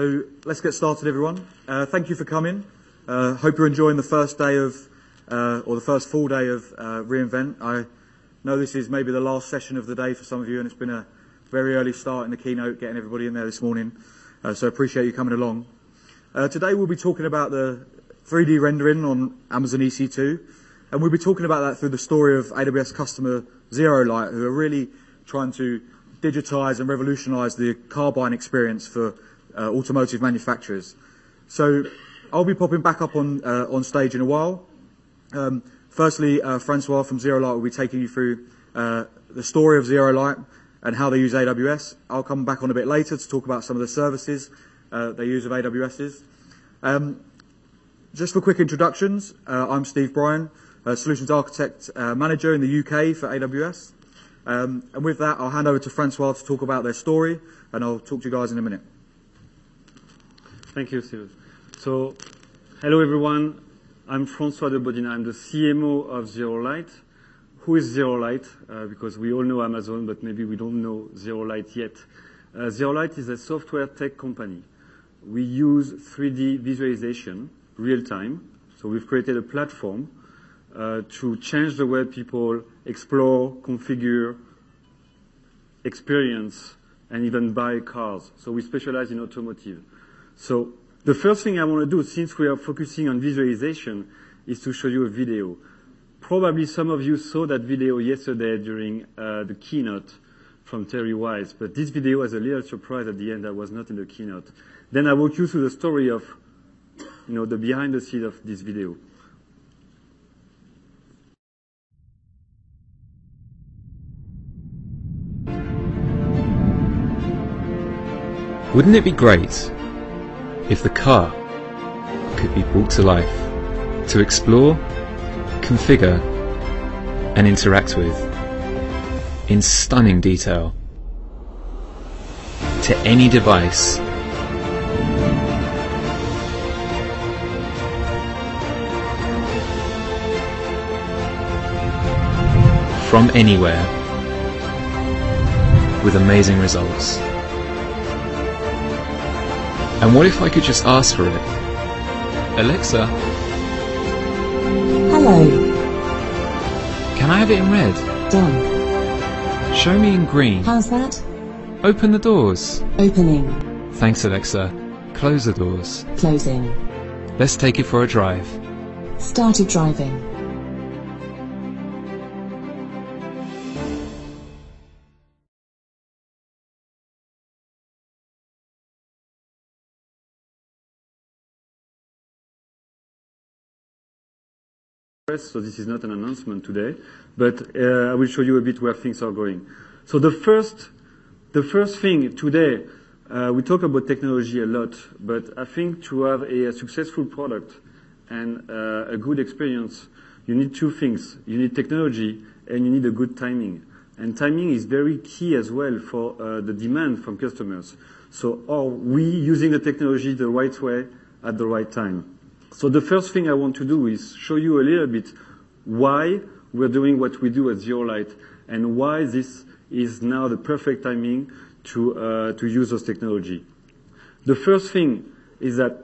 So let's get started, everyone. Uh, thank you for coming. Uh, hope you're enjoying the first day of, uh, or the first full day of uh, reInvent. I know this is maybe the last session of the day for some of you, and it's been a very early start in the keynote, getting everybody in there this morning. Uh, so I appreciate you coming along. Uh, today we'll be talking about the 3D rendering on Amazon EC2, and we'll be talking about that through the story of AWS customer Zero Light, who are really trying to digitize and revolutionize the car buying experience for uh, automotive manufacturers. So I'll be popping back up on uh, on stage in a while. Um, firstly, uh, Francois from Zero Light will be taking you through uh, the story of Zero Light and how they use AWS. I'll come back on a bit later to talk about some of the services uh, they use of AWS's. Um, just for quick introductions, uh, I'm Steve Bryan, Solutions Architect Manager in the UK for AWS. Um, and with that, I'll hand over to Francois to talk about their story, and I'll talk to you guys in a minute. Thank you, Steve. So, hello everyone. I'm Francois de Bodinat. I'm the CMO of Zero Light. Who is Zero Light? Uh, because we all know Amazon, but maybe we don't know Zero Light yet. Uh, Zero Light is a software tech company. We use 3D visualization real time. So we've created a platform uh, to change the way people explore, configure, experience, and even buy cars. So we specialize in automotive. So the first thing I want to do, since we are focusing on visualization, is to show you a video. Probably some of you saw that video yesterday during uh, the keynote from Terry Wise, but this video has a little surprise at the end that was not in the keynote. Then I walk you through the story of, you know, the behind the scenes of this video. Wouldn't it be great if the car could be brought to life to explore, configure, and interact with in stunning detail to any device from anywhere with amazing results. And what if I could just ask for it? Alexa, Hello. can I have it in red? Done. Show me in green. How's that? Open the doors. Opening. Thanks, Alexa. Close the doors. Closing. Let's take it for a drive. Started driving. So this is not an announcement today, but uh, I will show you a bit where things are going. So the first, the first thing today, uh, we talk about technology a lot, but I think to have a, successful product and uh, a good experience, you need two things. You need technology and you need a good timing. And timing is very key as well for the demand from customers. So are we using the technology the right way at the right time? So the first thing I want to do is show you a little bit why we're doing what we do at ZeroLight and why this is now the perfect timing to, uh, to use those technology. The first thing is that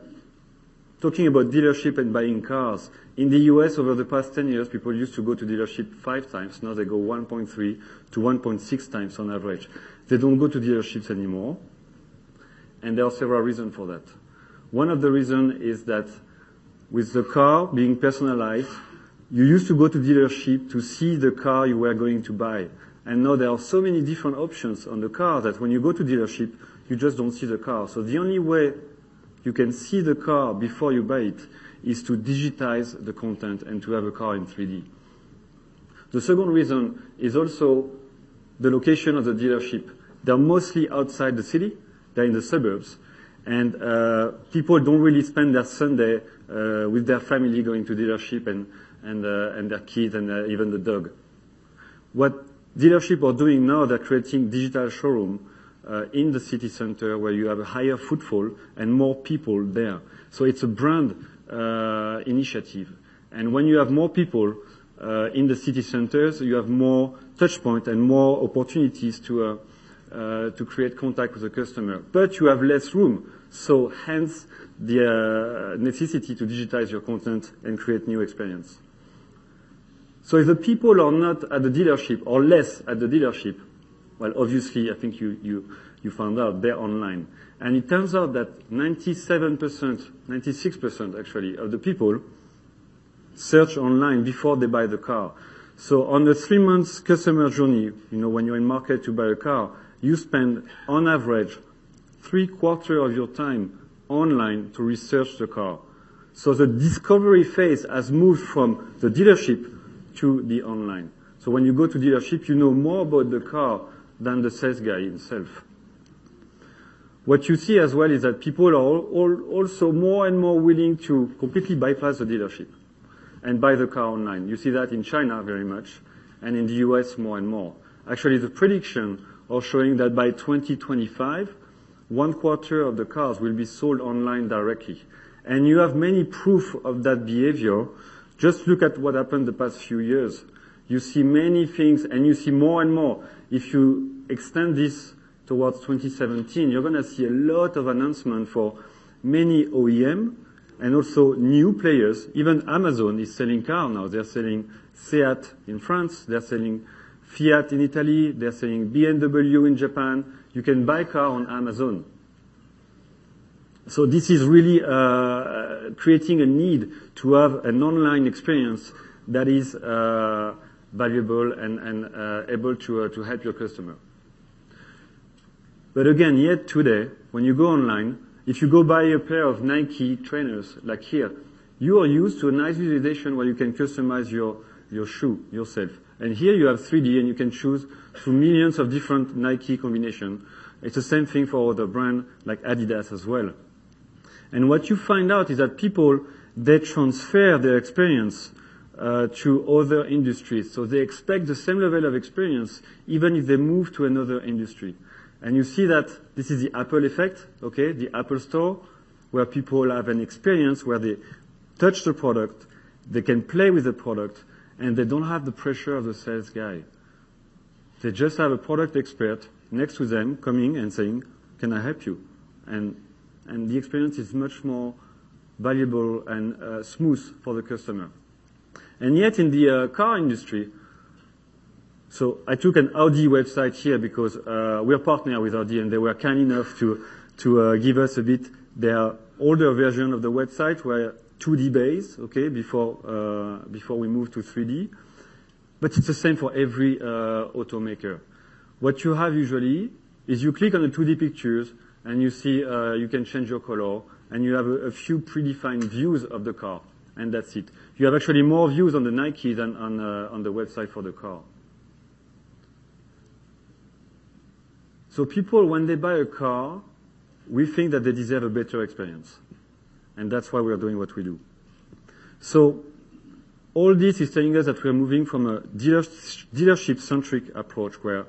talking about dealership and buying cars, in the US over the past 10 years, people used to go to dealership five times. Now they go 1.3 to 1.6 times on average. They don't go to dealerships anymore. And there are several reasons for that. One of the reasons is that with the car being personalized, you used to go to dealership to see the car you were going to buy. And now there are so many different options on the car that when you go to dealership, you just don't see the car. So the only way you can see the car before you buy it is to digitize the content and to have a car in 3D. The second reason is also the location of the dealership. They're mostly outside the city. They're in the suburbs. And uh, people don't really spend their Sunday uh, with their family going to dealership and, and, uh, and their kids and uh, even the dog. What dealership are doing now, they're creating digital showroom uh, in the city center where you have a higher footfall and more people there. So it's a brand uh, initiative. And when you have more people uh, in the city centers, you have more touch point and more opportunities to uh, to create contact with the customer, but you have less room. So hence the uh, necessity to digitize your content and create new experience. So if the people are not at the dealership or less at the dealership, well, obviously, I think you, you, you found out they're online. And it turns out that 97%, 96% actually of the people search online before they buy the car. So on a three months customer journey, you know, when you're in market to buy a car, you spend on average three quarter of your time online to research the car. So the discovery phase has moved from the dealership to the online. So when you go to dealership, you know more about the car than the sales guy himself. What you see as well is that people are also more and more willing to completely bypass the dealership and buy the car online. You see that in China very much, and in the U.S. more and more. Actually, the prediction are showing that by 2025, one quarter of the cars will be sold online directly. And you have many proof of that behavior. Just look at what happened the past few years. You see many things, and you see more and more. If you extend this towards 2017, you're gonna see a lot of announcement for many OEM, and also new players. Even Amazon is selling car now. They're selling SEAT in France, they're selling Fiat in Italy, they're selling BMW in Japan. You can buy car on Amazon. So this is really uh, creating a need to have an online experience that is uh, valuable and, uh, able to, to help your customer. But again, yet today, when you go online, if you go buy a pair of Nike trainers, like here, you are used to a nice visualization where you can customize your, your shoe yourself. And here you have 3D and you can choose through millions of different Nike combination. It's the same thing for other brand like Adidas as well. And what you find out is that people, they transfer their experience uh, to other industries. So they expect the same level of experience even if they move to another industry. And you see that this is the Apple effect, okay, the Apple Store, where people have an experience where they touch the product, they can play with the product, and they don't have the pressure of the sales guy. They just have a product expert next to them coming and saying, can I help you? And, and the experience is much more valuable and uh, smooth for the customer. And yet in the uh, car industry, so I took an Audi website here because uh, we're partner with Audi, and they were kind enough to to give us a bit their older version of the website, where 2D base, okay, before uh, before we move to 3D. But it's the same for every uh, automaker. What you have usually is you click on the 2D pictures, and you see uh, you can change your color, and you have a, a, few predefined views of the car, and that's it. You have actually more views on the Nike than on uh, on the website for the car. So people, when they buy a car, we think that they deserve a better experience. And that's why we are doing what we do. So all this is telling us that we are moving from a dealership-centric approach where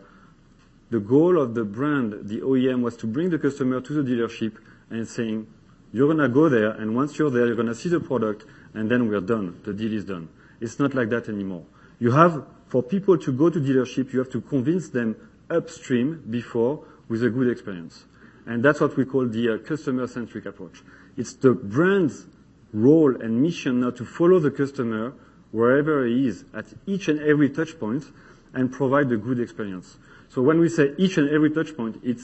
the goal of the brand, the OEM, was to bring the customer to the dealership and saying, you're gonna go there, and once you're there, you're gonna see the product, and then we're done. The deal is done. It's not like that anymore. You have, for people to go to dealership, you have to convince them upstream before with a good experience. And that's what we call the uh, customer-centric approach. It's the brand's role and mission now to follow the customer wherever he is at each and every touch point and provide a good experience. So when we say each and every touch point, it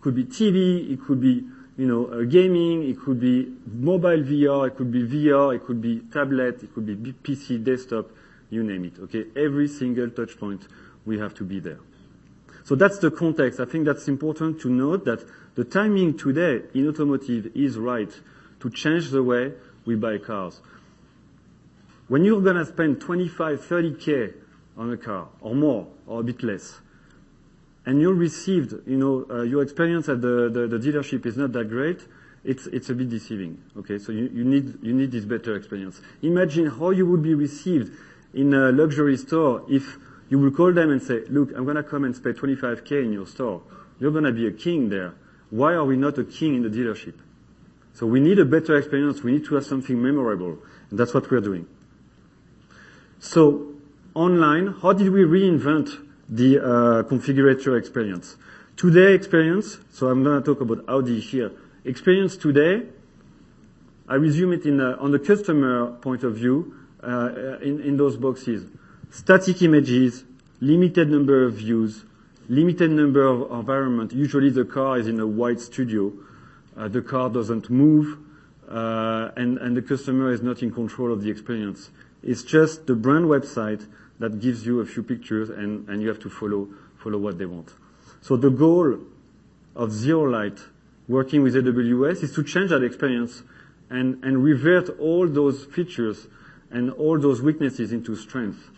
could be TV, it could be you know, uh, gaming, it could be mobile VR, it could be VR, it could be tablet, it could be PC, desktop, you name it. Okay, every single touch point, we have to be there. So that's the context. I think that's important to note that the timing today in automotive is right to change the way we buy cars. When you're gonna spend 25, 30k on a car or more or a bit less, and you received, you know, uh, your experience at the, dealership is not that great, it's, a bit deceiving. Okay, so you, you need you need this better experience. Imagine how you would be received in a luxury store if you will call them and say, look, I'm going to come and spend 25k in your store. You're going to be a king there. Why are we not a king in the dealership? So we need a better experience. We need to have something memorable. And that's what we're doing. So online, how did we reinvent the uh, configurator experience. Today experience, so I'm gonna talk about Audi here. Experience today, I resume it in, uh, on the customer point of view, uh, in, in those boxes. Static images, limited number of views, limited number of environment. Usually the car is in a white studio. Uh, the car doesn't move, uh, and, and the customer is not in control of the experience. It's just the brand website that gives you a few pictures and, and you have to follow, follow what they want. So the goal of Zero Light working with AWS is to change that experience and, and revert all those features and all those weaknesses into strength.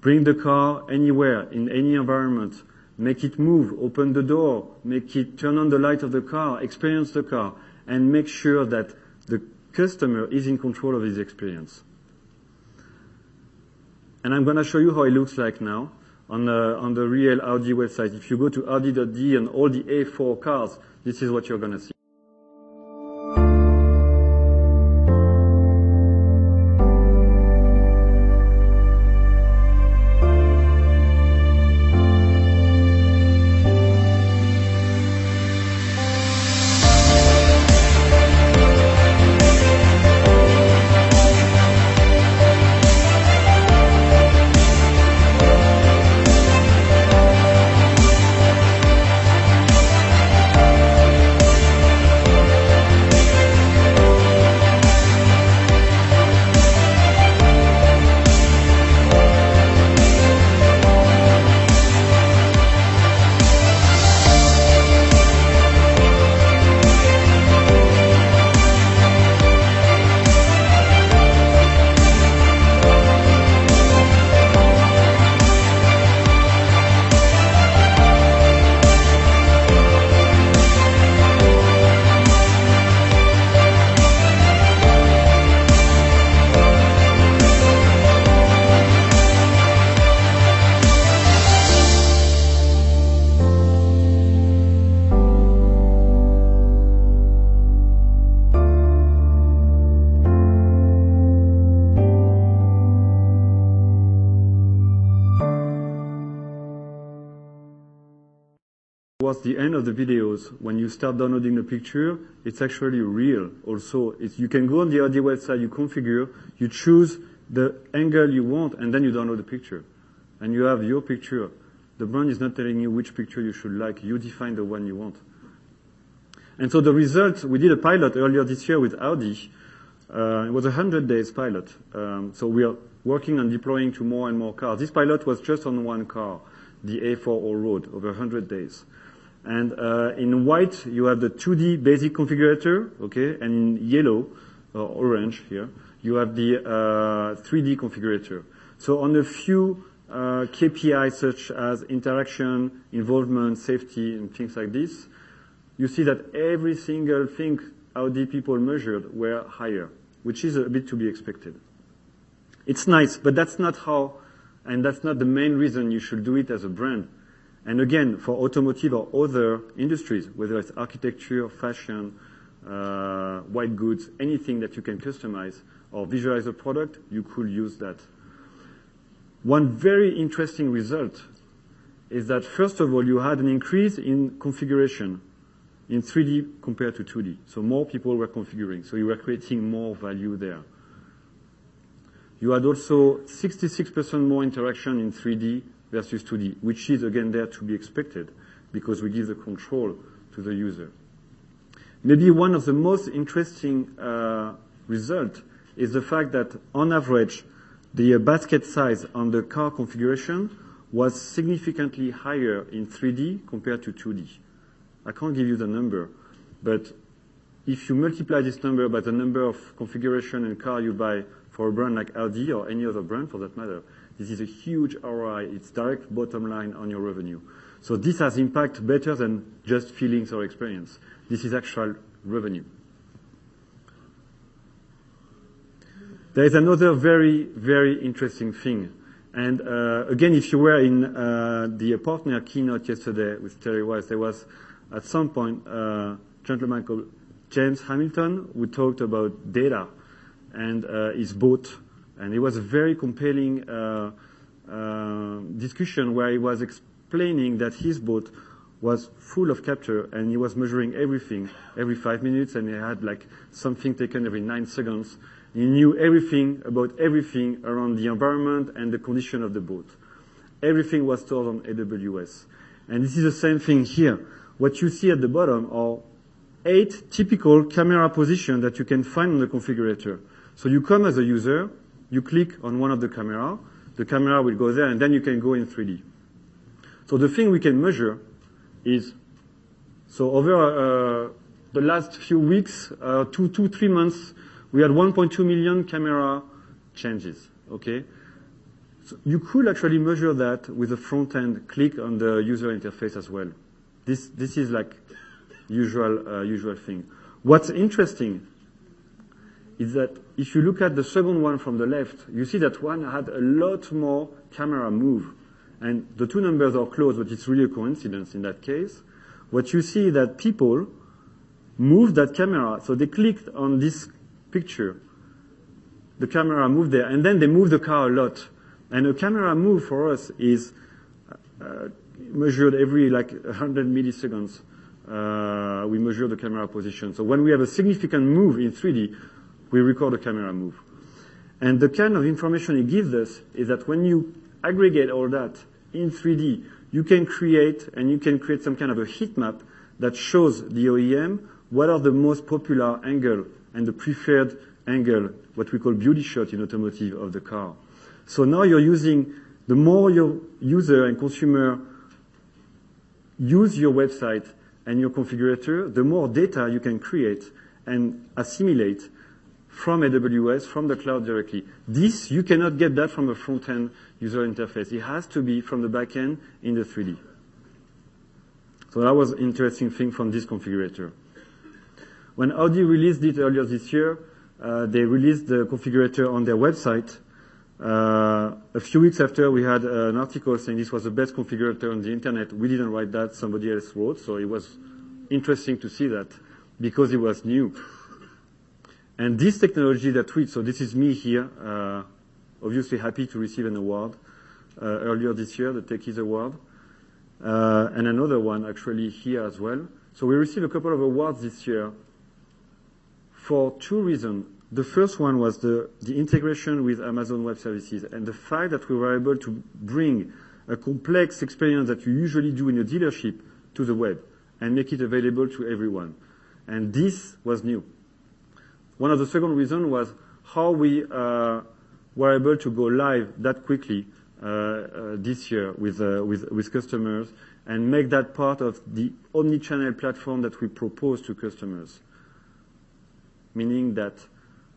Bring the car anywhere, in any environment, make it move, open the door, make it turn on the light of the car, experience the car, and make sure that the customer is in control of his experience. And I'm going to show you how it looks like now on the, on the real Audi website. If you go to Audi.de and all the A4 cars, this is what you're going to see. The videos, when you start downloading the picture, it's actually real. Also, it's, you can go on the Audi website, you configure, you choose the angle you want, and then you download the picture. And you have your picture. The brand is not telling you which picture you should like. You define the one you want. And so the result, we did a pilot earlier this year with Audi. Uh, it was a 100 days pilot. Um, so we are working on deploying to more and more cars. This pilot was just on one car, the A4 Allroad, over 100 days. And uh, in white, you have the 2D basic configurator, okay, and in yellow, or orange here, you have the uh, 3D configurator. So on a few uh, KPIs such as interaction, involvement, safety, and things like this, you see that every single thing Audi people measured were higher, which is a bit to be expected. It's nice, but that's not how, and that's not the main reason you should do it as a brand. And again, for automotive or other industries, whether it's architecture, fashion, uh, white goods, anything that you can customize or visualize a product, you could use that. One very interesting result is that first of all, you had an increase in configuration in 3D compared to 2D. So more people were configuring, so you were creating more value there. You had also 66% more interaction in 3D versus 2D, which is again there to be expected because we give the control to the user. Maybe one of the most interesting uh, result is the fact that on average, the basket size on the car configuration was significantly higher in 3D compared to 2D. I can't give you the number, but if you multiply this number by the number of configuration and car you buy for a brand like Audi or any other brand for that matter, this is a huge ROI. It's direct bottom line on your revenue. So this has impact better than just feelings or experience. This is actual revenue. There is another very, very interesting thing. And uh, again, if you were in uh, the partner keynote yesterday with Terry Wise, there was at some point a gentleman called James Hamilton who talked about data and uh, his boat and it was a very compelling uh, uh, discussion where he was explaining that his boat was full of capture and he was measuring everything every five minutes and he had like something taken every nine seconds. He knew everything about everything around the environment and the condition of the boat. Everything was stored on AWS. And this is the same thing here. What you see at the bottom are eight typical camera positions that you can find on the configurator. So you come as a user, you click on one of the camera, the camera will go there, and then you can go in 3D. So the thing we can measure is, so over uh, the last few weeks, uh, two, two, three months, we had 1.2 million camera changes. Okay? So you could actually measure that with a front-end click on the user interface as well. This, this is like usual, uh, usual thing. What's interesting is that if you look at the second one from the left, you see that one had a lot more camera move. And the two numbers are close, but it's really a coincidence in that case. What you see is that people moved that camera. So they clicked on this picture. The camera moved there, and then they moved the car a lot. And a camera move for us is uh, measured every like 100 milliseconds. Uh, we measure the camera position. So when we have a significant move in 3D, we record a camera move. And the kind of information it gives us is that when you aggregate all that in 3D, you can create and you can create some kind of a heat map that shows the OEM what are the most popular angle and the preferred angle, what we call beauty shot in automotive of the car. So now you're using the more your user and consumer use your website and your configurator, the more data you can create and assimilate from AWS, from the cloud directly. This, you cannot get that from a front-end user interface. It has to be from the back end in the 3D. So that was an interesting thing from this configurator. When Audi released it earlier this year, uh, they released the configurator on their website. Uh, a few weeks after, we had an article saying this was the best configurator on the internet. We didn't write that, somebody else wrote, so it was interesting to see that because it was new. And this technology that we, so this is me here, uh, obviously happy to receive an award uh, earlier this year, the Techies Award, uh, and another one actually here as well. So we received a couple of awards this year for two reasons. The first one was the, the integration with Amazon Web Services and the fact that we were able to bring a complex experience that you usually do in a dealership to the web and make it available to everyone. And this was new. One of the second reasons was how we uh, were able to go live that quickly uh, uh, this year with, with, with customers and make that part of the omni-channel platform that we propose to customers. Meaning that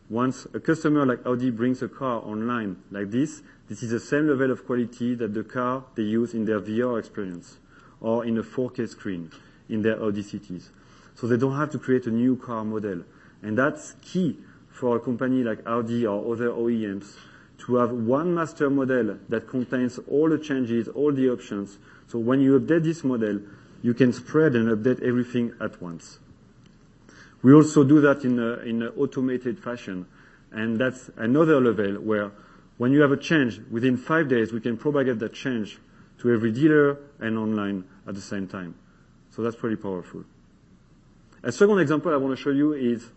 once a customer like Audi brings a car online like this, this is the same level of quality that the car they use in their VR experience or in a 4K screen in their Audi cities. So they don't have to create a new car model. And that's key for a company like Audi or other OEMs to have one master model that contains all the changes, all the options. So when you update this model, you can spread and update everything at once. We also do that in a, in an automated fashion. And that's another level where when you have a change, within five days, we can propagate that change to every dealer and online at the same time. So that's pretty powerful. A second example I want to show you is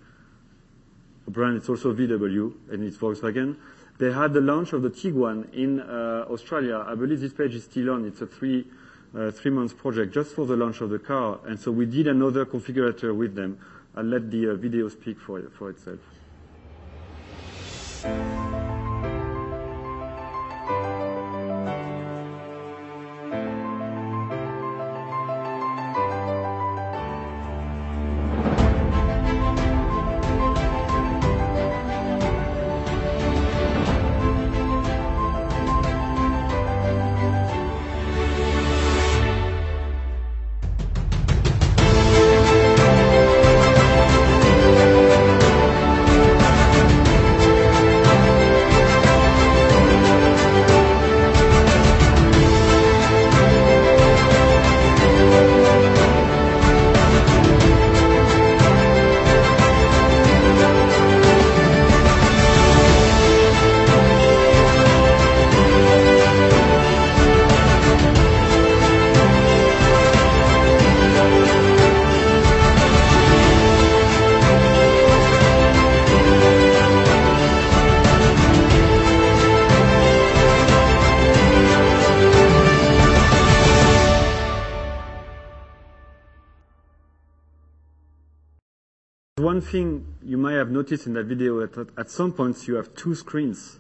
brand, it's also VW, and it's Volkswagen. They had the launch of the Tiguan in uh, Australia. I believe this page is still on. It's a three, uh, project just for the launch of the car. And so we did another configurator with them. I'll let the uh, video speak for, for itself. Noticed in that video, that at some points, you have two screens,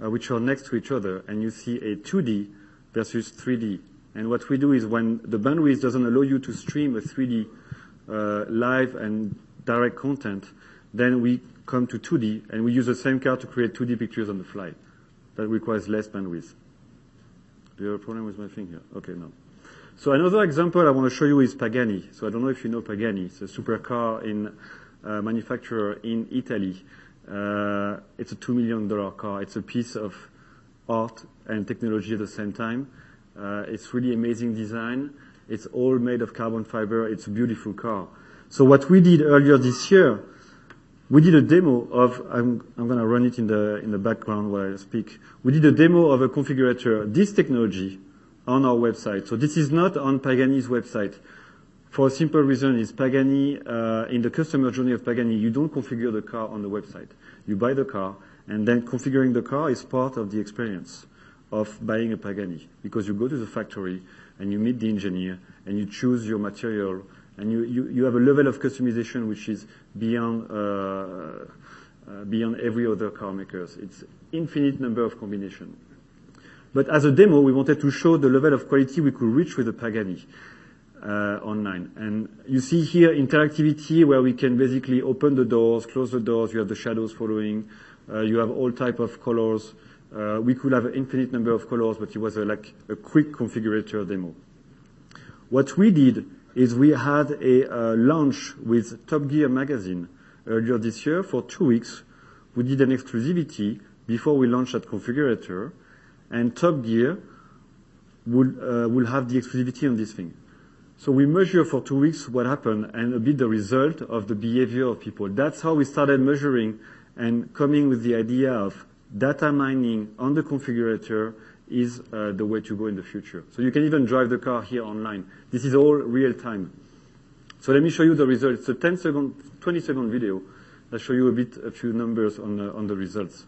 uh, which are next to each other, and you see a 2D versus 3D. And what we do is when the bandwidth doesn't allow you to stream a 3D uh, live and direct content, then we come to 2D, and we use the same car to create 2D pictures on the fly. That requires less bandwidth. Do you have a problem with my thing here? Okay, no. So another example I wanna show you is Pagani. So I don't know if you know Pagani. It's a supercar Uh, manufacturer in Italy. Uh, it's a $2 million car. It's a piece of art and technology at the same time. Uh, it's really amazing design. It's all made of carbon fiber. It's a beautiful car. So what we did earlier this year, we did a demo of. I'm I'm gonna run it in the in the background while I speak. We did a demo of a configurator, this technology, on our website. So this is not on Pagani's website for a simple reason, is Pagani in the customer journey of Pagani, you don't configure the car on the website. You buy the car, and then configuring the car is part of the experience of buying a Pagani. Because you go to the factory, and you meet the engineer, and you choose your material, and you you have a level of customization which is beyond uh beyond every other car makers. It's infinite number of combination. But as a demo, we wanted to show the level of quality we could reach with the Pagani Uh, online. And you see here interactivity, where we can basically open the doors, close the doors. You have the shadows following. Uh, you have all type of colors. Uh, we could have an infinite number of colors, but it was like a quick configurator demo. What we did is we had a launch with Top Gear magazine earlier this year for two weeks. We did an exclusivity before we launched that configurator, and Top Gear will have the exclusivity on this thing. So we measure for two weeks what happened and a bit the result of the behavior of people. That's how we started measuring and coming with the idea of data mining on the configurator is uh, the way to go in the future. So you can even drive the car here online. This is all real time. So let me show you the results. A 10-second, 20-second video that show you a bit, a few numbers on the results.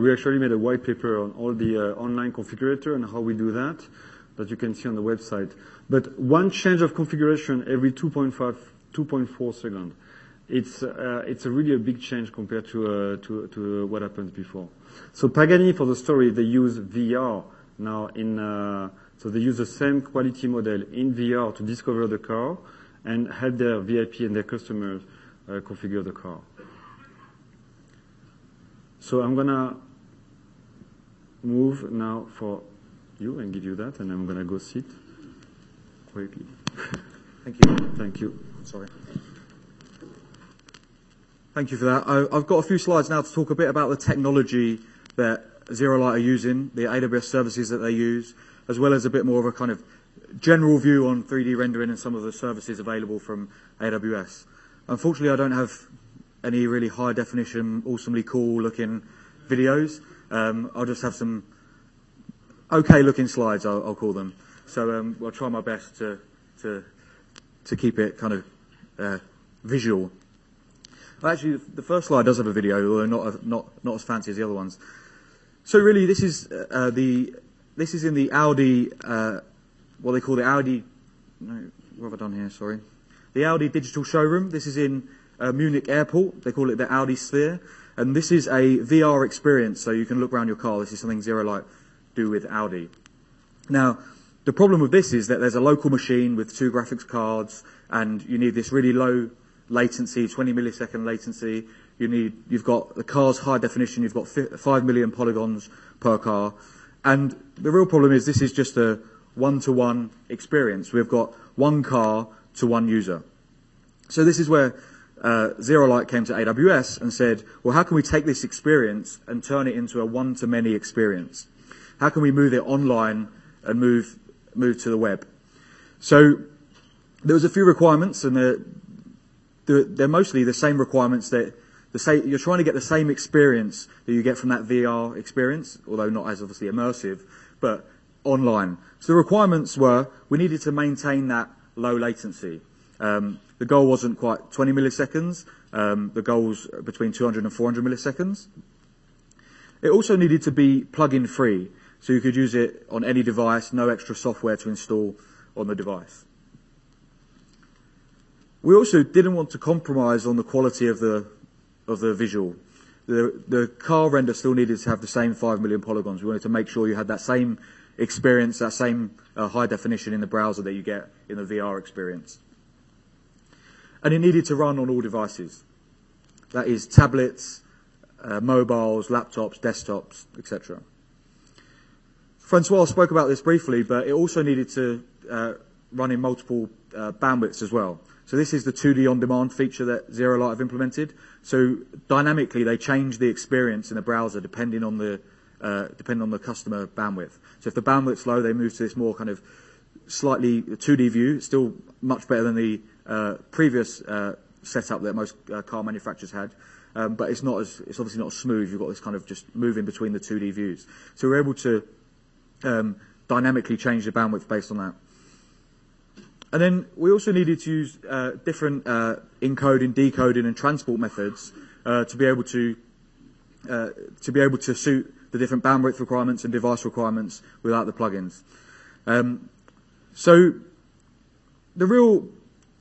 We actually made a white paper on all the uh, online configurator and how we do that that you can see on the website. But one change of configuration every 2.4 seconds. It's uh, really a big change compared uh, to what happened before. So Pagani, for the story, they use VR now. In so they use the same quality model in VR to discover the car and help their VIP and their customers configure the car. So I'm gonna move now for you and give you that, and I'm gonna go sit quietly. Thank you. Thank you. Sorry. Thank you for that. I've got a few slides now to talk a bit about the technology that ZeroLight are using, the AWS services that they use, as well as a bit more of a kind of general view on 3D rendering and some of the services available from AWS. Unfortunately, I don't have any really high definition, awesomely cool-looking videos. Um, I'll just have some okay-looking slides, I'll call them. So um, I'll try my best to to, to keep it kind of uh, visual. Actually, the first slide does have a video, although not not, not as fancy as the other ones. So really, this is uh, the this is in the Audi, uh, what they call the Audi. No, what have I done here? Sorry. The Audi digital showroom. This is in Munich Airport. They call it the Audi Sphere. And this is a VR experience, so you can look around your car. This is something ZeroLight do with Audi. Now, the problem with this is that there's a local machine with two graphics cards, and you need this really low latency, 20-millisecond latency. You've got the car's high definition. You've got 5 million polygons per car. And the real problem is this is just a one-to-one experience. We've got one car to one user. So this is where uh, Zero Light came to AWS and said, well, how can we take this experience and turn it into a one-to-many experience? How can we move it online and move move to the web? So there was a few requirements, and they're, they're, they're mostly the same requirements that same, you're trying to get the same experience that you get from that VR experience, although not as obviously immersive, but online. So the requirements were we needed to maintain that low latency. Um, the goal wasn't quite 20 milliseconds. Um, the goal was between 200 and 400 milliseconds. It also needed to be plug-in free, so you could use it on any device, no extra software to install on the device. We also didn't want to compromise on the quality of the of the visual. The, the car render still needed to have the same 5 million polygons. We wanted to make sure you had that same experience, that same uh, high definition in the browser that you get in the VR experience. And it needed to run on all devices. That is tablets, uh, mobiles, laptops, desktops, etc. Francois spoke about this briefly, but it also needed to uh, run in multiple uh, bandwidths as well. So this is the 2D on-demand feature that Zero Light have implemented. So dynamically, they change the experience in the browser depending on the uh, depending on the customer bandwidth. So if the bandwidth's low, they move to this more kind of slightly 2D view. Still much better than the uh, previous uh, setup that most uh, car manufacturers had. Um, but it's not as it's obviously not smooth. You've got this kind of just moving between the 2D views. So we're able to um, dynamically change the bandwidth based on that. And then we also needed to use uh, different uh, encoding, decoding, and transport methods uh, to be able to uh, to be able to suit the different bandwidth requirements and device requirements without the plugins. Um, so the real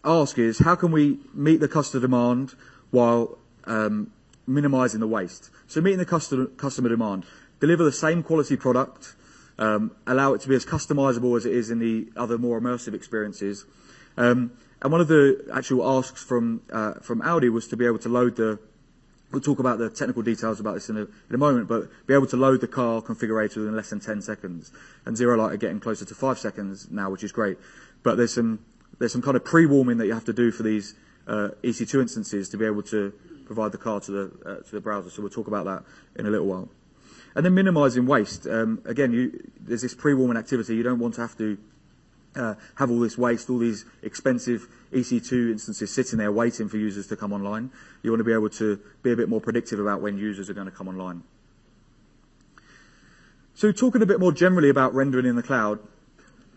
ask is how can we meet the customer demand while um, minimizing the waste? So meeting the customer, customer demand, deliver the same quality product um, allow it to be as customizable as it is in the other more immersive experiences. Um, and one of the actual asks from uh, from Audi was to be able to load the. We'll talk about the technical details about this in a, in a moment, but be able to load the car configurator in less than 10 seconds. And Zero Light are getting closer to five seconds now, which is great. But there's some there's some kind of pre-warming that you have to do for these uh, EC2 instances to be able to provide the car to the uh, to the browser. So we'll talk about that in a little while. And then minimizing waste. Um, again, you, there's this pre-warming activity. You don't want to have to uh, have all this waste, all these expensive EC2 instances sitting there waiting for users to come online. You want to be able to be a bit more predictive about when users are going to come online. So talking a bit more generally about rendering in the cloud,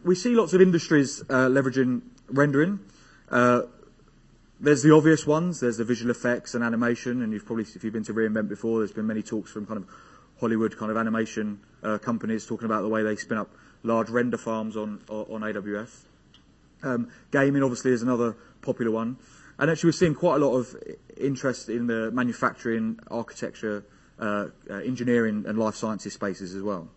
we see lots of industries uh, leveraging rendering. Uh, there's the obvious ones. There's the visual effects and animation, and you've probably, if you've been to reInvent before, there's been many talks from kind of Hollywood kind of animation uh, companies talking about the way they spin up large render farms on on AWS. Um, gaming obviously is another popular one, and actually we're seeing quite a lot of interest in the manufacturing, architecture, uh, uh, engineering, and life sciences spaces as well.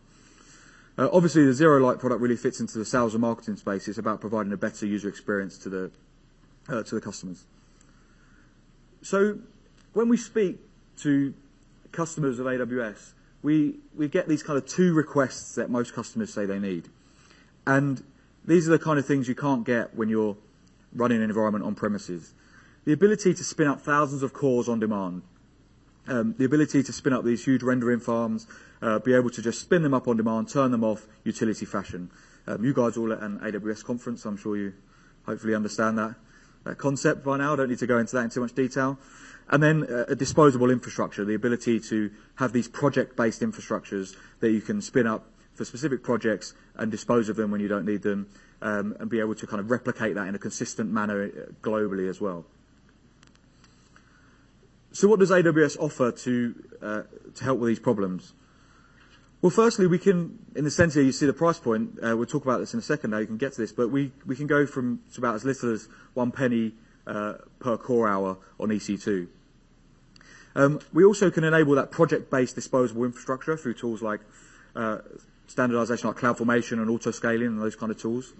Uh, obviously, the Zero Light product really fits into the sales and marketing space. It's about providing a better user experience to the uh, to the customers. So, when we speak to customers of AWS, we, we get these kind of two requests that most customers say they need. And these are the kind of things you can't get when you're running an environment on premises. The ability to spin up thousands of cores on demand, um, the ability to spin up these huge rendering farms, uh, be able to just spin them up on demand, turn them off, utility fashion. Um, you guys all at an AWS conference, I'm sure you hopefully understand that, that concept by now. I don't need to go into that in too much detail. And then uh, a disposable infrastructure, the ability to have these project-based infrastructures that you can spin up for specific projects and dispose of them when you don't need them, um, and be able to kind of replicate that in a consistent manner uh, globally as well. So what does AWS offer to, uh, to help with these problems? Well, firstly, we can, in the center, you see the price point. Uh, we'll talk about this in a second how you can get to this, but we, we can go from about as little as one penny per core hour on EC2. Um, we also can enable that project-based disposable infrastructure through tools like uh, standardization like CloudFormation and auto-scaling and those kind of tools.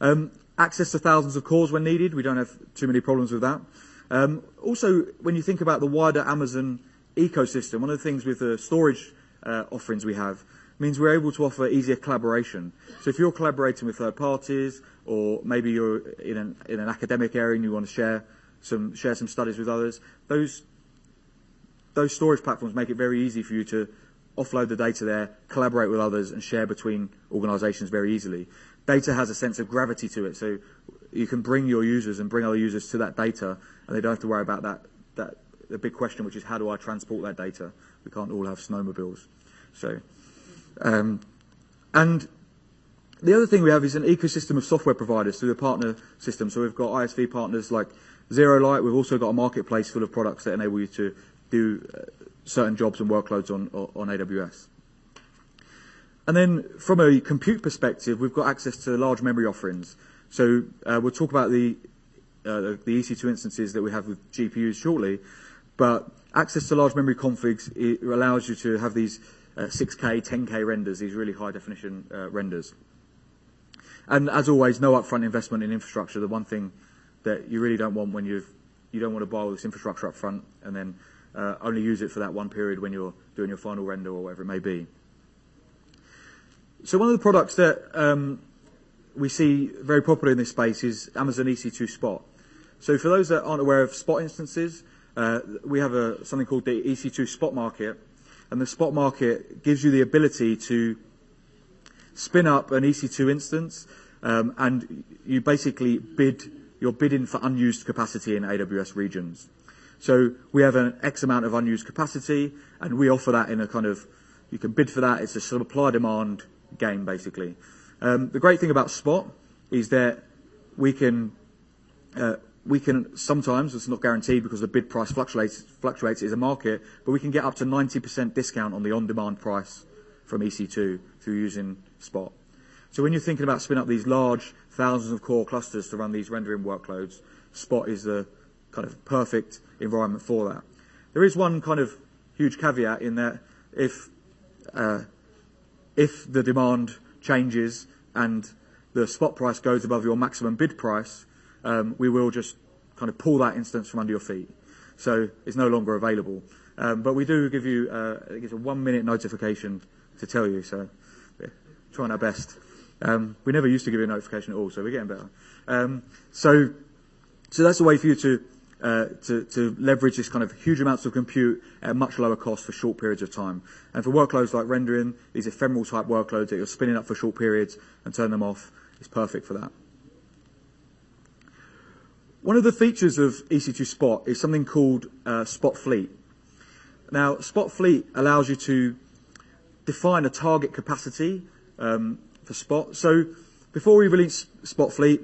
Um, access to thousands of cores when needed. We don't have too many problems with that. Um, also, when you think about the wider Amazon ecosystem, one of the things with the storage uh, offerings we have means we're able to offer easier collaboration. So if you're collaborating with third parties, or maybe you're in an, in an academic area and you want to share some share some studies with others. Those those storage platforms make it very easy for you to offload the data there, collaborate with others, and share between organizations very easily. Data has a sense of gravity to it, so you can bring your users and bring other users to that data, and they don't have to worry about that, that the big question, which is how do I transport that data? We can't all have snowmobiles. So, um, and the other thing we have is an ecosystem of software providers through the partner system. So we've got ISV partners like ZeroLight. We've also got a marketplace full of products that enable you to do uh, certain jobs and workloads on, on AWS. And then from a compute perspective, we've got access to large memory offerings. So uh, we'll talk about the, uh, the EC2 instances that we have with GPUs shortly, but access to large memory configs allows you to have these 6K, 10K renders, these really high definition uh, renders. And as always, no upfront investment in infrastructure. The one thing that you really don't want when you've you don't want to buy all this infrastructure up front and then uh, only use it for that one period when you're doing your final render or whatever it may be. So one of the products that um, we see very popular in this space is Amazon EC2 Spot. So for those that aren't aware of Spot instances, uh, we have a, something called the EC2 Spot Market, and the Spot Market gives you the ability to spin up an EC2 instance, um, and you basically bid, you're bidding for unused capacity in AWS regions. So we have an X amount of unused capacity, and we offer that in a kind of, you can bid for that. It's a supply demand game, basically. Um, the great thing about Spot is that we can, uh, we can sometimes, it's not guaranteed because the bid price fluctuates, fluctuates a market, but we can get up to 90% discount on the on-demand price from EC2 through using Spot. So when you're thinking about spinning up these large thousands of core clusters to run these rendering workloads, Spot is the kind of perfect environment for that. There is one kind of huge caveat in that if uh, if the demand changes and the spot price goes above your maximum bid price, um, we will just kind of pull that instance from under your feet. So it's no longer available. Um, but we do give you, uh, I think it's a one minute notification to tell you. So yeah, trying our best. Um, we never used to give you a notification at all, so we're getting better. Um, so, so that's a way for you to uh, to, to leverage this kind of huge amounts of compute at much lower cost for short periods of time. And for workloads like rendering, these ephemeral type workloads that you're spinning up for short periods and turn them off is perfect for that. One of the features of EC2 Spot is something called uh, Spot Fleet. Now, Spot Fleet allows you to define a target capacity um, for Spot. So before we released Spot Fleet,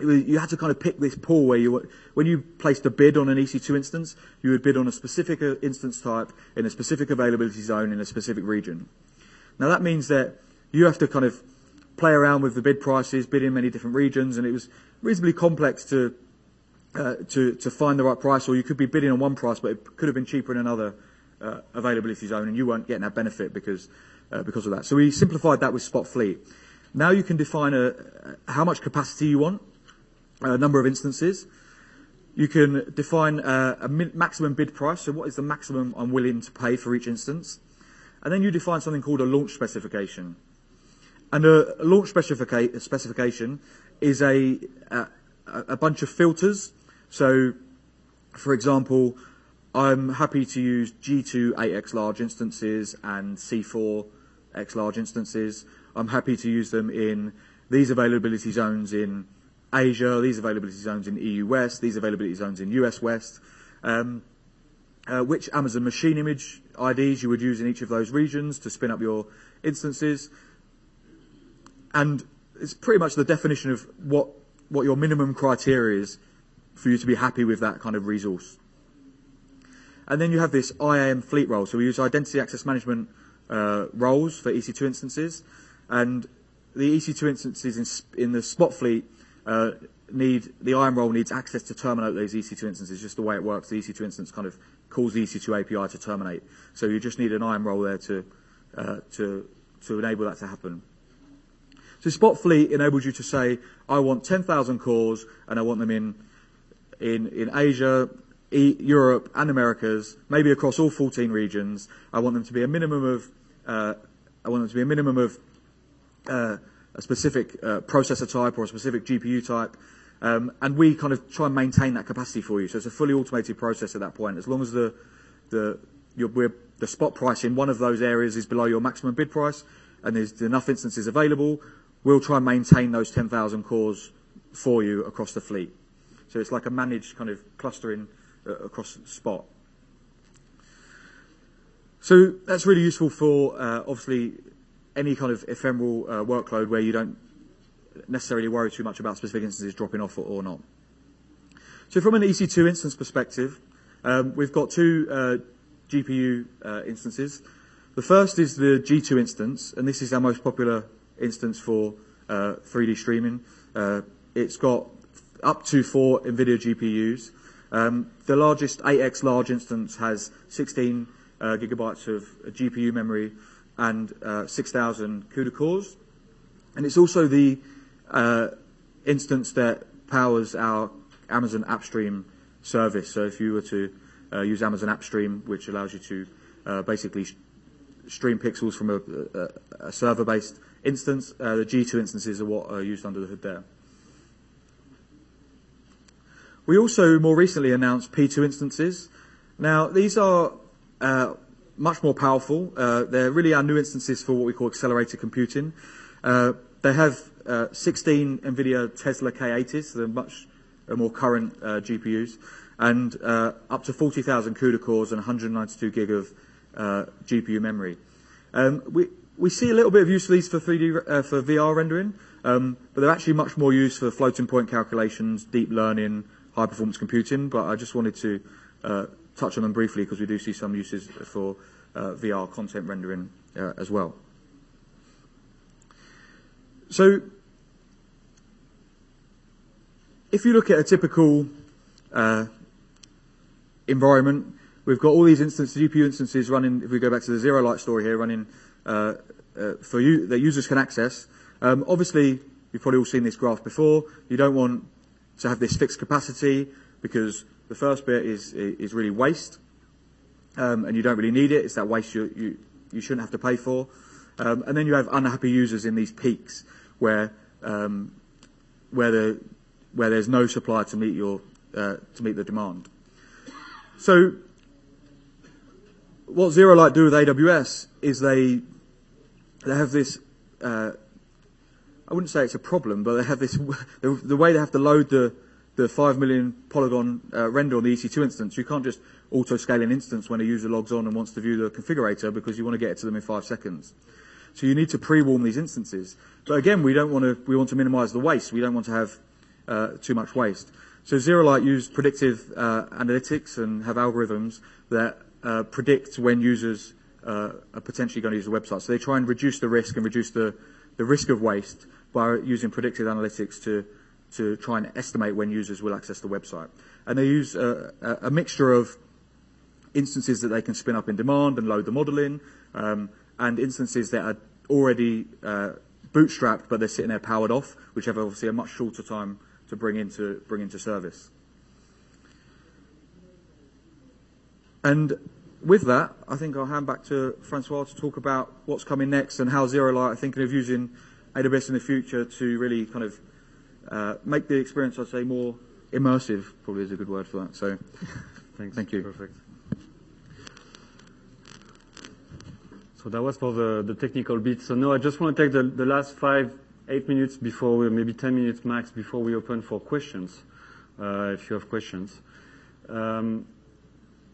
you had to kind of pick this pool where you, were, when you placed a bid on an EC2 instance, you would bid on a specific uh, instance type in a specific availability zone in a specific region. Now that means that you have to kind of play around with the bid prices, bid in many different regions, and it was reasonably complex to, uh, to, to find the right price, or you could be bidding on one price, but it could have been cheaper in another uh, availability zone, and you weren't getting that benefit because, uh, because of that. So we simplified that with Spot Fleet. Now you can define a, how much capacity you want, a number of instances. You can define a, a maximum bid price, so what is the maximum I'm willing to pay for each instance. And then you define something called a launch specification. And a, launch specifica- specification is a, a, a bunch of filters. So, for example, I'm happy to use G2 8x large instances and C4 x large instances. I'm happy to use them in these availability zones in Asia, these availability zones in EU West, these availability zones in US West, um, uh, which Amazon machine image IDs you would use in each of those regions to spin up your instances. And it's pretty much the definition of what, what your minimum criteria is for you to be happy with that kind of resource. And then you have this IAM fleet role. So we use identity access management uh, roles for EC2 instances. And the EC2 instances in, in the Spot fleet uh, need the IAM role needs access to terminate those EC2 instances. Just the way it works, the EC2 instance kind of calls the EC2 API to terminate. So you just need an IAM role there to uh, to to enable that to happen. So Spot Fleet enables you to say, I want 10,000 cores and I want them in in in Asia, e- Europe, and Americas, maybe across all 14 regions. I want them to be a minimum of uh, I want them to be a minimum of uh, a specific uh, processor type or a specific GPU type, Um, and we kind of try and maintain that capacity for you. So it's a fully automated process at that point. As long as the, the, your, the spot price in one of those areas is below your maximum bid price and there's enough instances available, we'll try and maintain those 10,000 cores for you across the fleet. So it's like a managed kind of clustering uh, across spot. So that's really useful for uh, obviously any kind of ephemeral uh, workload where you don't necessarily worry too much about specific instances dropping off or, or not. So from an EC2 instance perspective, um, we've got two uh, GPU uh, instances. The first is the G2 instance, and this is our most popular instance for uh, 3D streaming. Uh, it's got up to four NVIDIA GPUs. Um, the largest 8x large instance has 16 uh, gigabytes of GPU memory and uh, 6,000 CUDA cores. And it's also the uh, instance that powers our Amazon AppStream service. So if you were to uh, use Amazon AppStream, which allows you to uh, basically stream pixels from a server-based instance, uh, the G2 instances are what are used under the hood there. We also more recently announced P2 instances. Now, these are uh, much more powerful. Uh, they're really our new instances for what we call accelerated computing. Uh, they have uh, 16 NVIDIA Tesla K80s, so they're much uh, more current uh, GPUs, and up to 40,000 CUDA cores and 192 gig of GPU memory. Um, we, we see a little bit of use for these for 3D uh, for VR rendering, um, but they're actually much more used for floating point calculations, deep learning, high performance computing. But I just wanted to uh, touch on them briefly because we do see some uses for uh, VR content rendering uh, as well. So if you look at a typical uh, environment, we've got all these instances, GPU instances running, if we go back to the ZeroLight story here, running uh, uh, for you, that users can access. Um, obviously, you've probably all seen this graph before. You don't want to have this fixed capacity because the first bit is, is really waste, um, and you don't really need it. It's that waste you, you, you shouldn't have to pay for. Um, and then you have unhappy users in these peaks where, um, where, the, where there's no supply to meet, your, uh, to meet the demand. So what ZeroLight do with AWS is they, they have this, uh, I wouldn't say it's a problem, but they have this, the, the way they have to load the, the 5 million polygon uh, render on the EC2 instance, you can't just auto scale an instance when a user logs on and wants to view the configurator because you want to get it to them in five seconds. So you need to pre-warm these instances. But again, we don't want to, we want to minimize the waste. We don't want to have uh, too much waste. So ZeroLight use predictive uh, analytics and have algorithms that uh, predict when users uh, are potentially going to use the website. So they try and reduce the risk and reduce the, the risk of waste by using predictive analytics to to try and estimate when users will access the website. And they use a, a, mixture of instances that they can spin up in demand and load the model in, um, and instances that are already uh, bootstrapped but they're sitting there powered off, which have obviously a much shorter time to bring into bring into service. And with that, I think I'll hand back to Francois to talk about what's coming next and how ZeroLight are thinking of using AWS in the future to really kind of uh, make the experience, I'd say, more immersive. Probably is a good word for that. So, Thanks. Thank you. Perfect. So that was for the, the technical bit. So now I just want to take the, the last five, eight minutes before we, maybe 10 minutes max before we open for questions, uh, if you have questions. Um,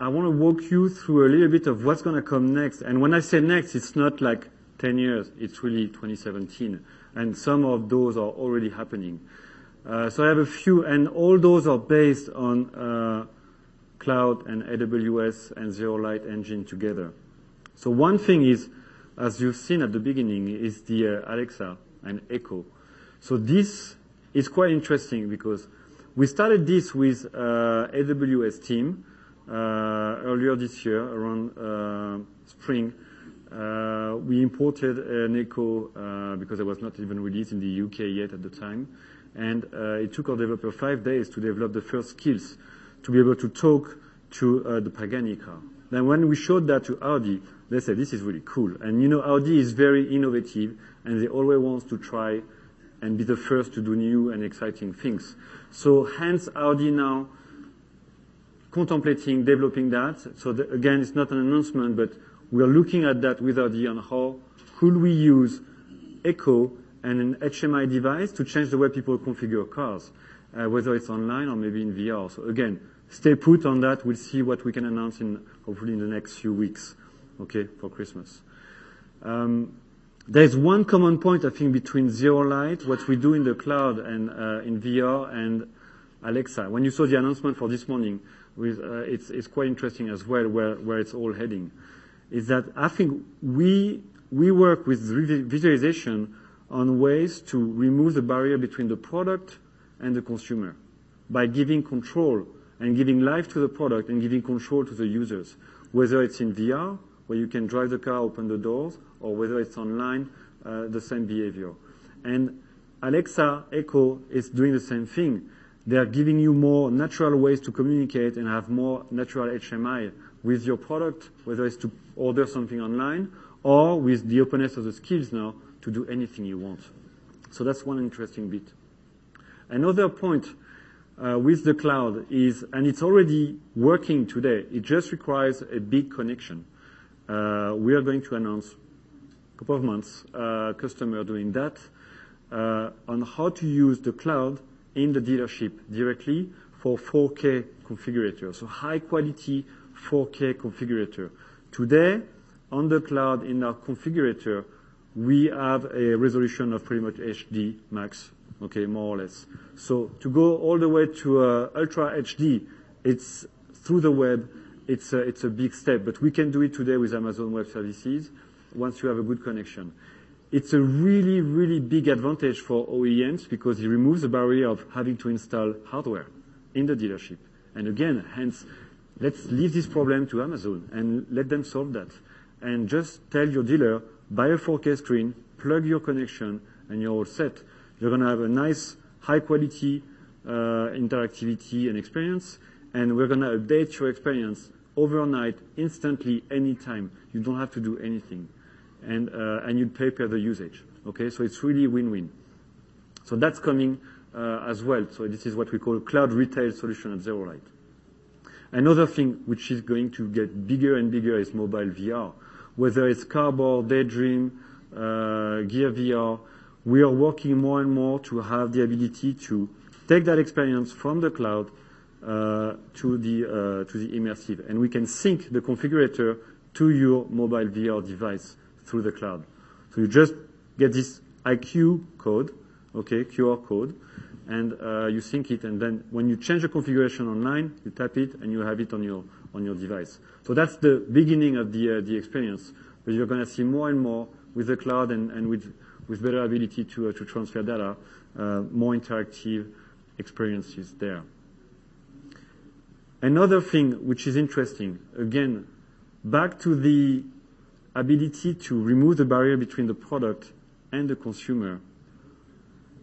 I want to walk you through a little bit of what's going to come next. And when I say next, it's not like 10 years, it's really 2017. And some of those are already happening. Uh, so I have a few, and all those are based on uh, cloud and AWS and ZeroLight engine together. So one thing is, as you've seen at the beginning, is the uh, Alexa and Echo. So this is quite interesting because we started this with uh, AWS team earlier this year around uh, spring. Uh, we imported an Echo uh, because it was not even released in the UK yet at the time, and uh, it took our developer five days to develop the first skills to be able to talk to uh, the Pagani car. Then when we showed that to Audi, they said, this is really cool. And you know, Audi is very innovative and they always want to try and be the first to do new and exciting things. So hence Audi now contemplating developing that. So again, it's not an announcement, but we are looking at that with Audi on how could we use Echo and an HMI device to change the way people configure cars, uh, whether it's online or maybe in VR. So again, stay put on that. We'll see what we can announce in hopefully in the next few weeks, okay, for Christmas. Um, there's one common point, I think, between ZeroLight, what we do in the cloud and uh, in VR, and Alexa. When you saw the announcement for this morning, with, uh, it's, quite interesting as well where, it's all heading. Is that I think we, we work with visualization on ways to remove the barrier between the product and the consumer by giving control and giving life to the product and giving control to the users, whether it's in VR, where you can drive the car, open the doors, or whether it's online, uh, the same behavior. And Alexa Echo is doing the same thing. They are giving you more natural ways to communicate and have more natural HMI with your product, whether it's to order something online or with the openness of the skills now to do anything you want. So that's one interesting bit. Another point uh, with the cloud is, and it's already working today, it just requires a big connection. Uh, we are going to announce a couple of months, uh, customer doing that, uh, on how to use the cloud in the dealership directly for 4K configurator. So high quality 4K configurator. Today, on the cloud in our configurator, we have a resolution of pretty much HD max, okay, more or less. So to go all the way to uh, Ultra HD, it's through the web, it's a, it's a big step, but we can do it today with Amazon Web Services once you have a good connection. It's a really, really big advantage for OEMs because it removes the barrier of having to install hardware in the dealership. And again, hence, let's leave this problem to Amazon and let them solve that. And just tell your dealer, buy a 4K screen, plug your connection, and you're all set. You're gonna have a nice, high quality uh, interactivity and experience, and we're gonna update your experience overnight, instantly, anytime. You don't have to do anything and uh, you pay per the usage. Okay? so It's really win-win. So That's coming uh, as well. So This is what we call cloud retail solution at ZeroLight. Another thing which is going to get bigger and bigger is mobile VR. Whether it's Cardboard, Daydream, uh, Gear VR, we are working more and more to have the ability to take that experience from the cloud uh to the uh to the immersive. and We can sync the configurator to your mobile VR device through the cloud. So you just get this IQ code, okay, QR code, and uh, you sync it, and then when you change the configuration online, you tap it, and you have it on your on your device. So that's the beginning of the uh, the experience. But you're going to see more and more with the cloud and, and with with better ability to uh, to transfer data, uh, more interactive experiences there. Another thing which is interesting, again, back to the ability to remove the barrier between the product and the consumer.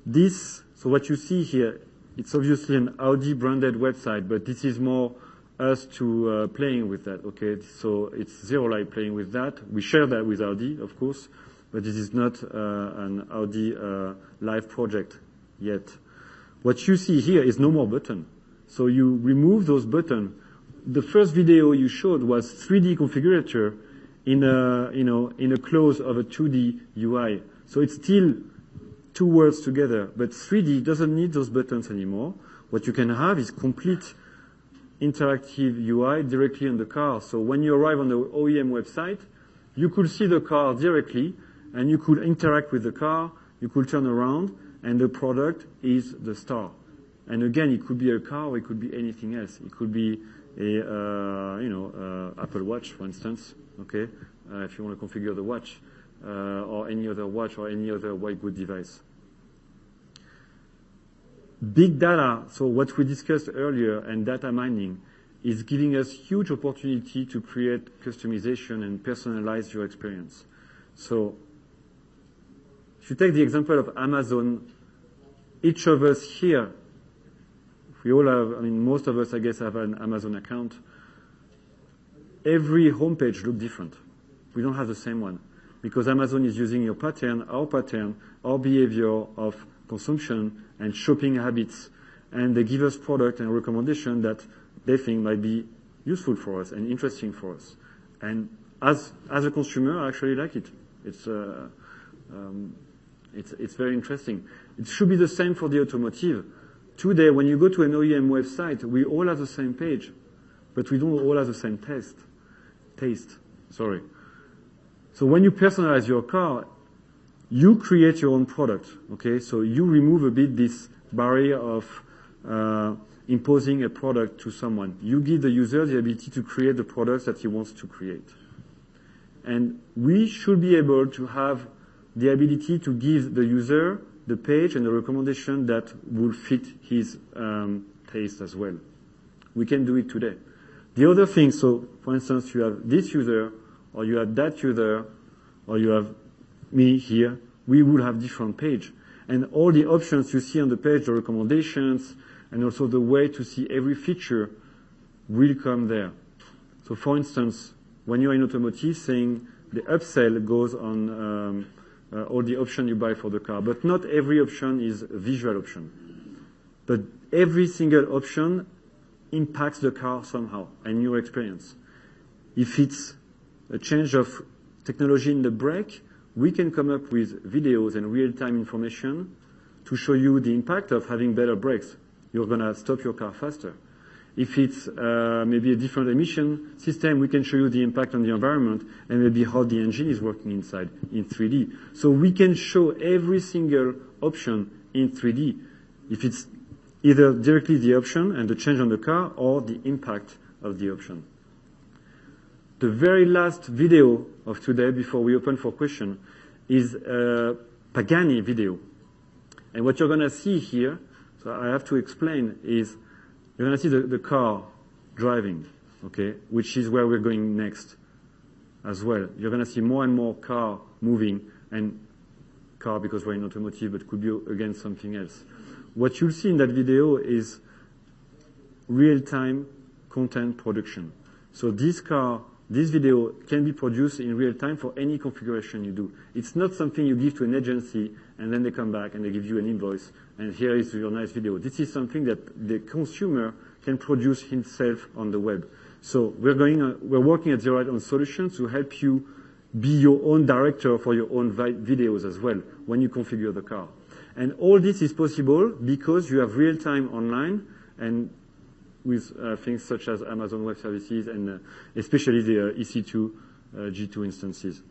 This, so what you see here, it's obviously an Audi branded website, but this is more us to uh, playing with that, okay? So it's ZeroLight playing with that. We share that with Audi, of course, but this is not uh, an Audi uh, live project yet. What you see here is no more button. So you remove those buttons. The first video you showed was 3D configurator in a, you know, in a close of a 2D UI. So it's still two worlds together, but 3D doesn't need those buttons anymore. What you can have is complete interactive UI directly on the car. So when you arrive on the OEM website, you could see the car directly, and you could interact with the car, you could turn around, and the product is the star. And again, it could be a car, or it could be anything else. It could be a, uh, you know, uh, Apple Watch, for instance, okay? Uh, if you want to configure the watch, or any other watch or any other white good device. Big data, so what we discussed earlier, and data mining, is giving us huge opportunity to create customization and personalize your experience. So if you take the example of Amazon, each of us here we all have, I mean, most of us, I guess, have an Amazon account. Every homepage look different. We don't have the same one because Amazon is using your pattern, our pattern, our behavior of consumption and shopping habits, and they give us product and recommendation that they think might be useful for us and interesting for us. And as as a consumer, I actually like it. It's uh, um, it's it's very interesting. It should be the same for the automotive. Today, when you go to an OEM website, we all have the same page, but we don't all have the same taste. Taste, sorry. So when you personalize your car, you create your own product, okay? So you remove a bit this barrier of uh, imposing a product to someone. You give the user the ability to create the products that he wants to create. And we should be able to have the ability to give the user the page and the recommendation that will fit his um, taste as well. We can do it today. The other thing, so for instance, you have this user, or you have that user, or you have me here, we will have different page. And all the options you see on the page, the recommendations, and also the way to see every feature will come there. So for instance, when you're in automotive, saying the upsell goes on um, uh, all the option you buy for the car, but not every option is a visual option. But every single option impacts the car somehow and your experience. If it's a change of technology in the brake, we can come up with videos and real-time information to show you the impact of having better brakes. You're gonna stop your car faster. If it's uh, maybe a different emission system, we can show you the impact on the environment and maybe how the engine is working inside in 3D. So we can show every single option in 3D. If it's either directly the option and the change on the car or the impact of the option. The very last video of today before we open for question is a Pagani video. And what you're gonna see here, so I have to explain, is you're gonna see the, the car driving, okay, which is where we're going next as well. You're gonna see more and more car moving and car because we're in automotive, but could be again something else. What you'll see in that video is real-time content production. So this car, this video can be produced in real time for any configuration you do. It's not something you give to an agency and then they come back and they give you an invoice and here is your nice video. This is something that the consumer can produce himself on the web. So we're going, uh, we're working at ZeroLight on solutions to help you be your own director for your own vi- videos as well when you configure the car. And all this is possible because you have real time online and with uh, things such as Amazon Web Services and uh, especially the uh, EC2 uh, G2 instances.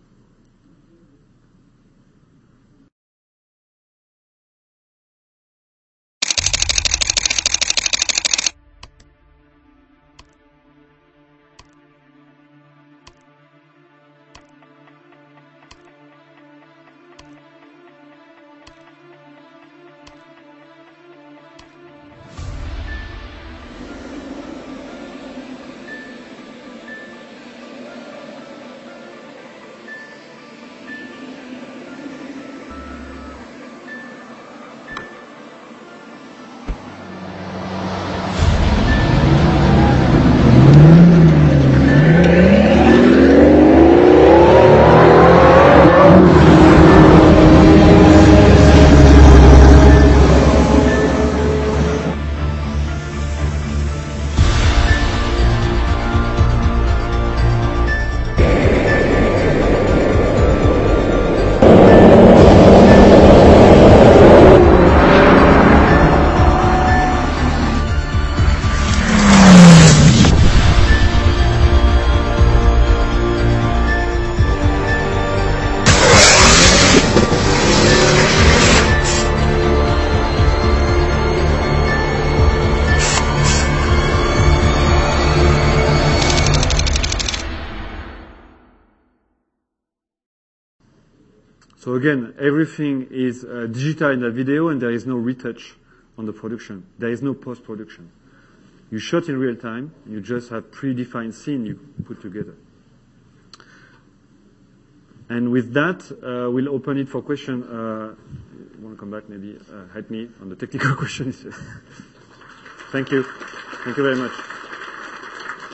Everything is uh, digital in the video and there is no retouch on the production. There is no post-production. You shot in real time, you just have predefined scene you put together. And with that, uh, we'll open it for question. Uh, want to come back, maybe uh, help me on the technical questions. Thank you. Thank you very much.